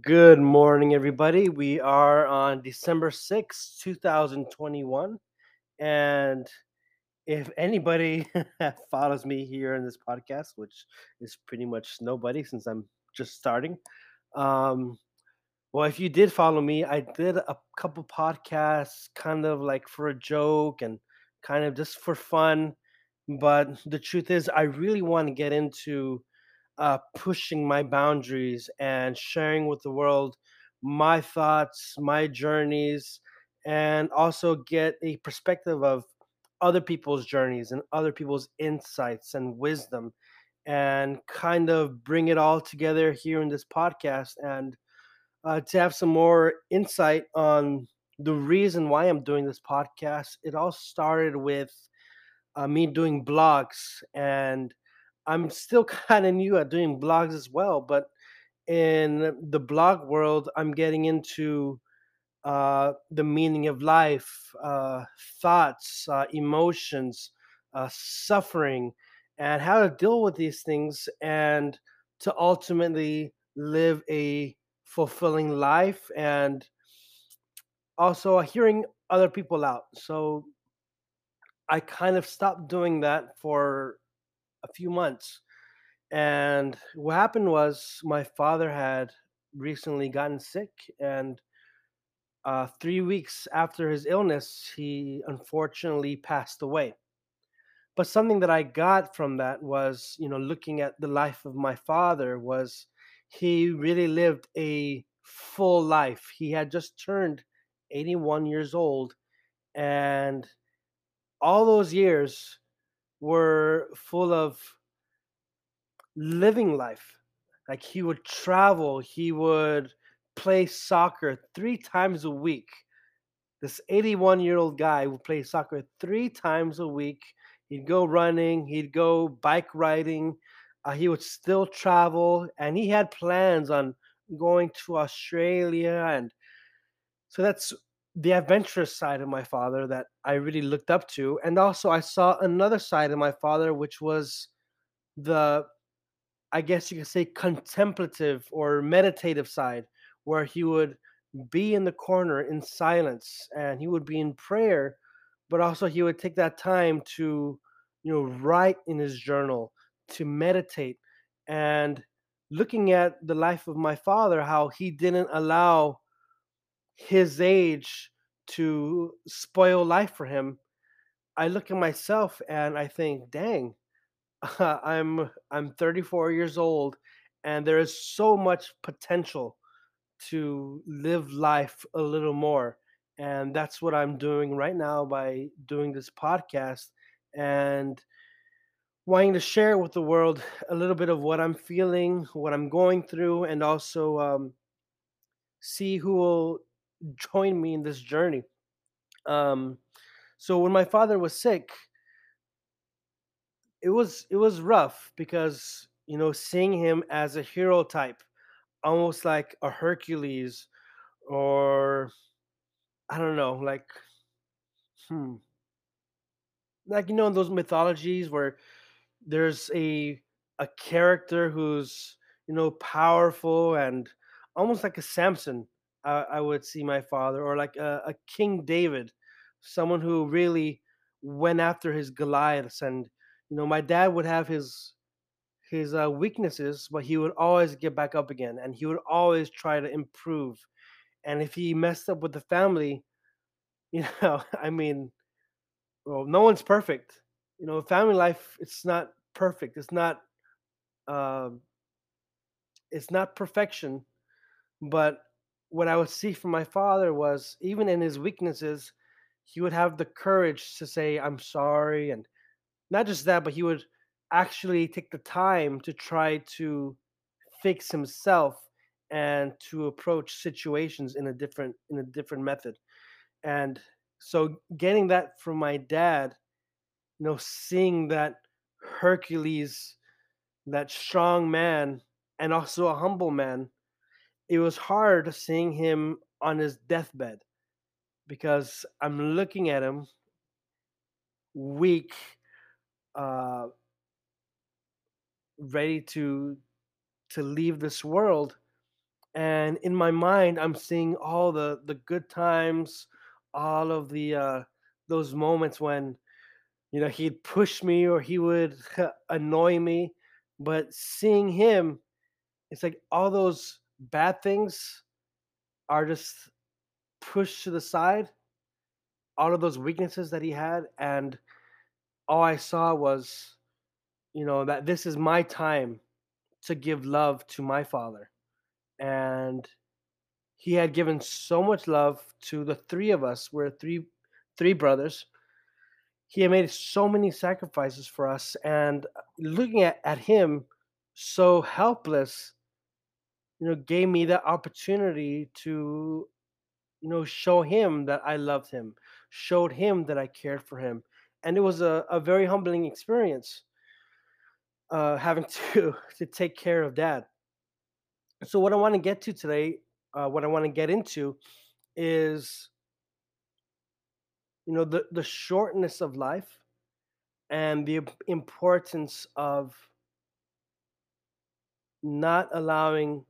Good morning, everybody. We are on December sixth, 2021. And if anybody follows me here in this podcast, which is pretty much nobody since I'm just starting, um, well, if you did follow me, I did a couple podcasts kind of like for a joke and kind of just for fun. But the truth is, I really want to get into uh, pushing my boundaries and sharing with the world my thoughts, my journeys, and also get a perspective of other people's journeys and other people's insights and wisdom and kind of bring it all together here in this podcast and uh, to have some more insight on the reason why I'm doing this podcast. It all started with uh, me doing blogs and I'm still kind of new at doing blogs as well, but in the blog world, I'm getting into uh, the meaning of life, uh, thoughts, uh, emotions, uh, suffering, and how to deal with these things and to ultimately live a fulfilling life and also hearing other people out. So I kind of stopped doing that for a few months And what happened was my father had recently gotten sick, and uh, three weeks after his illness, he unfortunately passed away. But something that I got from that was, you know, looking at the life of my father, was he really lived a full life. He had just turned 81 years old, and all those years were full of living life. Like he would travel, he would play soccer three times a week. This 81 year old guy would play soccer three times a week. He'd go running, he'd go bike riding, uh, he would still travel, and he had plans on going to Australia. And so that's the adventurous side of my father that I really looked up to. And also, I saw another side of my father, which was the I guess you could say contemplative or meditative side where he would be in the corner in silence and he would be in prayer but also he would take that time to you know write in his journal to meditate and looking at the life of my father how he didn't allow his age to spoil life for him i look at myself and i think dang I'm I'm 34 years old, and there is so much potential to live life a little more, and that's what I'm doing right now by doing this podcast and wanting to share with the world a little bit of what I'm feeling, what I'm going through, and also um, see who will join me in this journey. Um, so when my father was sick, it was it was rough because you know seeing him as a hero type almost like a hercules or i don't know like hmm like you know in those mythologies where there's a a character who's you know powerful and almost like a samson i, I would see my father or like a, a king david someone who really went after his goliaths and you know my dad would have his his uh, weaknesses, but he would always get back up again, and he would always try to improve. And if he messed up with the family, you know, I mean, well, no one's perfect. You know, family life it's not perfect. It's not um, it's not perfection. But what I would see from my father was even in his weaknesses, he would have the courage to say, "I'm sorry," and not just that, but he would actually take the time to try to fix himself and to approach situations in a different in a different method. And so getting that from my dad, you know, seeing that Hercules, that strong man and also a humble man, it was hard seeing him on his deathbed because I'm looking at him weak, uh, ready to to leave this world and in my mind i'm seeing all the the good times all of the uh those moments when you know he'd push me or he would annoy me but seeing him it's like all those bad things are just pushed to the side all of those weaknesses that he had and all i saw was you know that this is my time to give love to my father and he had given so much love to the three of us we're three three brothers. He had made so many sacrifices for us and looking at, at him so helpless you know gave me the opportunity to you know show him that i loved him showed him that i cared for him and it was a, a very humbling experience uh, having to to take care of dad. So what i want to get to today uh, what i want to get into is you know the the shortness of life and the importance of not allowing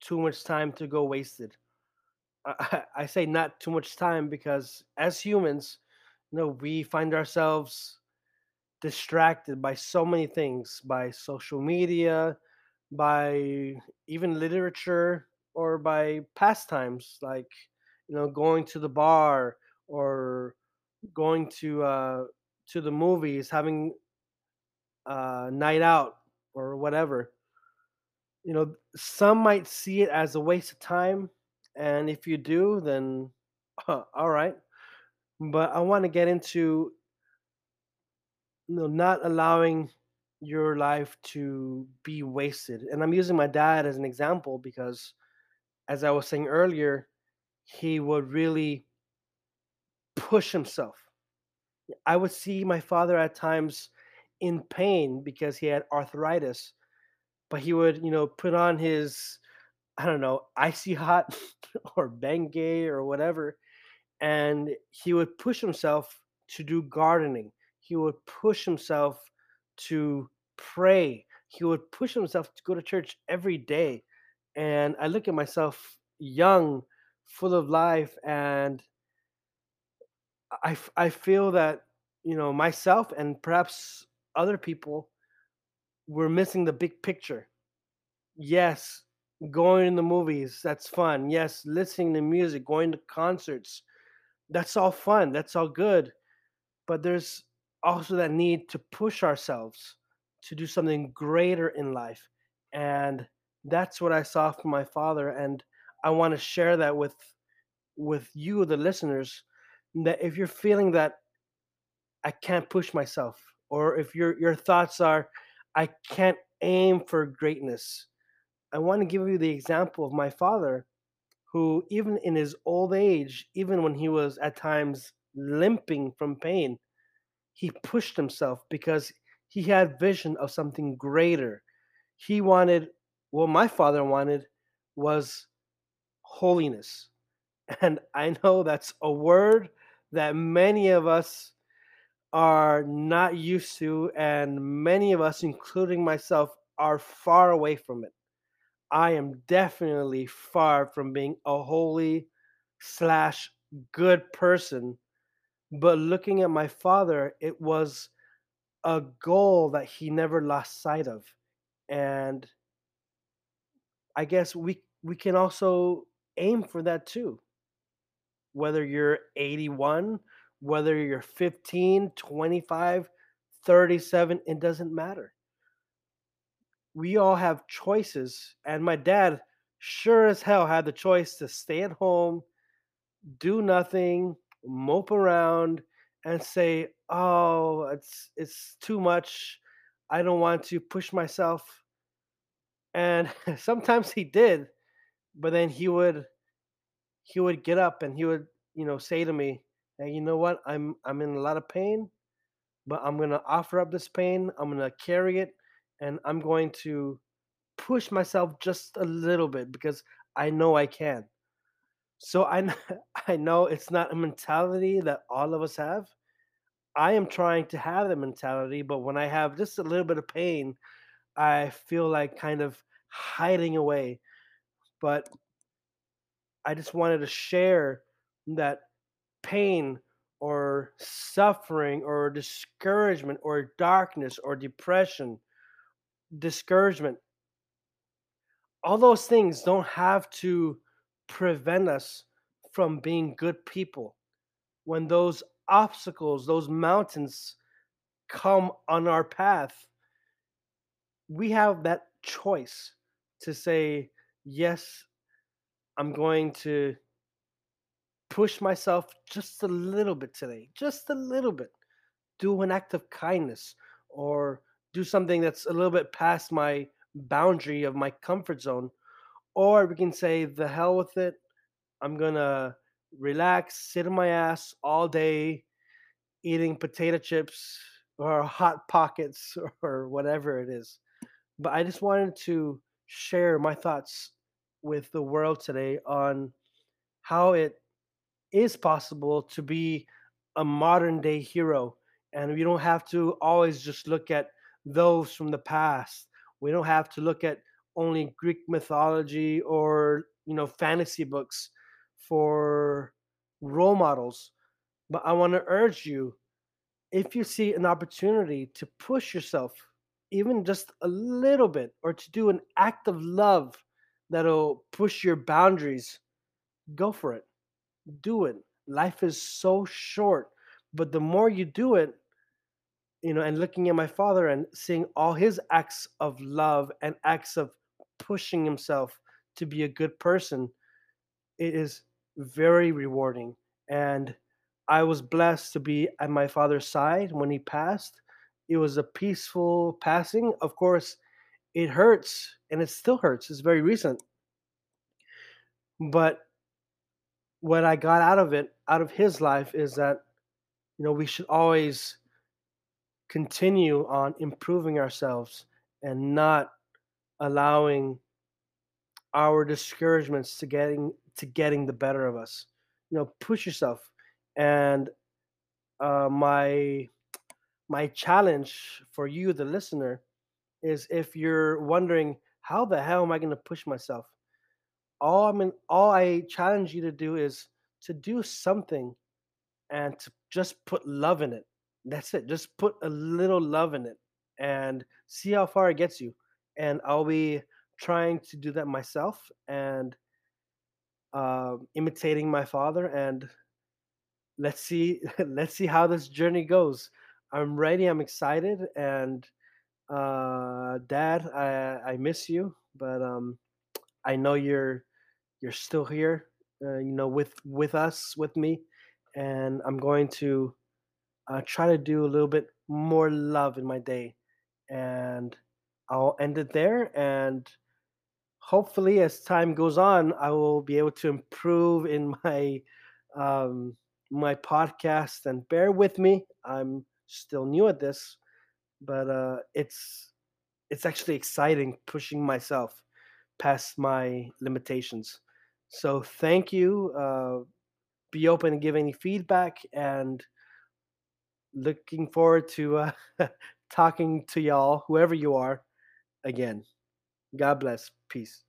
too much time to go wasted. I, I say not too much time because as humans, you know, we find ourselves distracted by so many things, by social media, by even literature, or by pastimes like you know going to the bar or going to uh, to the movies, having a night out or whatever. You know, some might see it as a waste of time, and if you do, then all right. But I want to get into you know not allowing your life to be wasted, and I'm using my dad as an example because, as I was saying earlier, he would really push himself I would see my father at times in pain because he had arthritis, but he would, you know, put on his, I don't know, icy hot or Bengay or whatever, and he would push himself to do gardening. He would push himself to pray. He would push himself to go to church every day. And I look at myself young, full of life, and I, I feel that you know myself and perhaps other people were missing the big picture. Yes going to the movies that's fun. Yes listening to music going to concerts that's all fun that's all good. But there's also that need to push ourselves to do something greater in life and that's what i saw from my father and i want to share that with with you the listeners that if you're feeling that I can't push myself, or if your your thoughts are I can't aim for greatness, I want to give you the example of my father, who even in his old age, even when he was at times limping from pain, he pushed himself because he had vision of something greater. He wanted what my father wanted was holiness. And I know that's a word that many of us are not used to, and many of us, including myself, are far away from it. I am definitely far from being a holy slash good person. But looking at my father, it was a goal that he never lost sight of. And I guess we we can also aim for that too whether you're 81, whether you're 15, 25, 37, it doesn't matter. We all have choices. And my dad sure as hell had the choice to stay at home, do nothing, mope around, and say, "Oh, it's it's too much. I don't want to push myself." And sometimes he did, but then he would he would get up and he would, you know, say to me, "Hey, you know what? I'm I'm in a lot of pain, but I'm gonna offer up this pain. I'm gonna carry it, and I'm going to push myself just a little bit because I know I can." So I I know it's not a mentality that all of us have. I am trying to have the mentality, but when I have just a little bit of pain, I feel like kind of hiding away but I just wanted to share that pain or suffering or discouragement or darkness or depression, discouragement, all those things don't have to prevent us from being good people. When those obstacles, those mountains come on our path, we have that choice to say, Yes, I'm going to push myself just a little bit today, just a little bit. Do an act of kindness or do something that's a little bit past my boundary of my comfort zone. Or we can say, the hell with it. I'm going to relax, sit on my ass all day, eating potato chips or hot pockets or whatever it is. But I just wanted to share my thoughts with the world today on how it is possible to be a modern day hero. And we don't have to always just look at those from the past. We don't have to look at only Greek mythology or, you know, fantasy books for role models. But I want to urge you if you see an opportunity to push yourself even just a little bit or to do an act of love that'll push your boundaries, go for it. Do it. Life is so short, but the more you do it, you know, and looking at my father and seeing all his acts of love and acts of pushing himself to be a good person, it is very rewarding. And I was blessed to be at my father's side when he passed. It was a peaceful passing. Of course, it hurts and it still hurts. It's very recent. But what I got out of it, out of his life, is that, you know, we should always continue on improving ourselves and not allowing our discouragements to getting to getting the better of us. You know, push yourself. And uh, my my challenge for you, the listener, is if you're wondering how the hell am I going to push myself, all I mean, all I challenge you to do is to do something, and to just put love in it. That's it. Just put a little love in it, and see how far it gets you. And I'll be trying to do that myself and uh, imitating my father and let's see let's see how this journey goes i'm ready i'm excited and uh dad i i miss you but um i know you're you're still here uh, you know with with us with me and i'm going to uh, try to do a little bit more love in my day and i'll end it there and hopefully as time goes on i will be able to improve in my um, my podcast and bear with me i'm still new at this but uh, it's it's actually exciting pushing myself past my limitations so thank you uh, be open and give any feedback and looking forward to uh, talking to y'all whoever you are again god bless Peace.